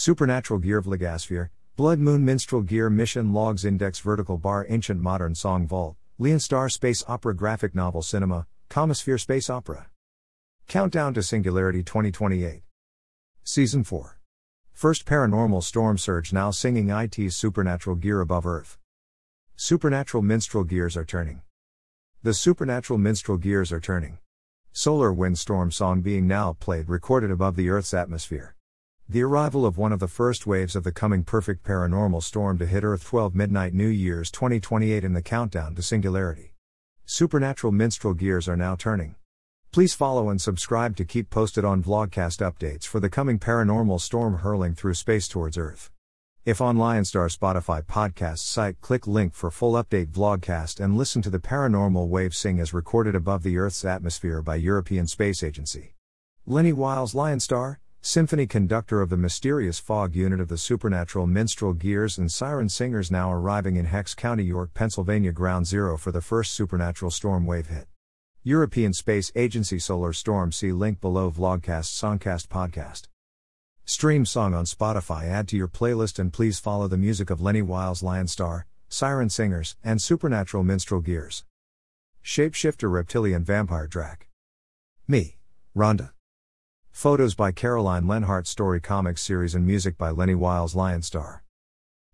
Supernatural Gear Vlogosphere, Blood Moon Minstrel Gear Mission Logs Index Vertical Bar Ancient Modern Song Vault, Leon Star Space Opera Graphic Novel Cinema, Comosphere Space Opera. Countdown to Singularity 2028. Season 4. First Paranormal Storm Surge now singing IT's Supernatural Gear Above Earth. Supernatural Minstrel Gears are turning. The supernatural minstrel gears are turning. Solar windstorm song being now played recorded above the Earth's atmosphere. The arrival of one of the first waves of the coming perfect paranormal storm to hit Earth 12 midnight New Year's 2028 in the countdown to singularity. Supernatural minstrel gears are now turning. Please follow and subscribe to keep posted on vlogcast updates for the coming paranormal storm hurling through space towards Earth. If on Lionstar Spotify podcast site, click link for full update vlogcast and listen to the paranormal wave sing as recorded above the Earth's atmosphere by European Space Agency. Lenny Wiles Lionstar, symphony conductor of the mysterious fog unit of the supernatural minstrel gears and siren singers now arriving in Hex County, York, Pennsylvania ground zero for the first supernatural storm wave hit. European Space Agency Solar Storm see link below vlogcast songcast podcast. Stream song on Spotify. Add to your playlist and please follow the music of Lenny Wiles Lion Star, Siren Singers, and Supernatural Minstrel Gears. Shapeshifter Reptilian Vampire Drac. Me, Rhonda. Photos by Caroline Lenhart Story Comics Series and music by Lenny Wiles Lionstar.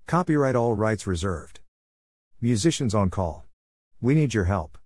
Copyright all rights reserved. Musicians on call. We need your help.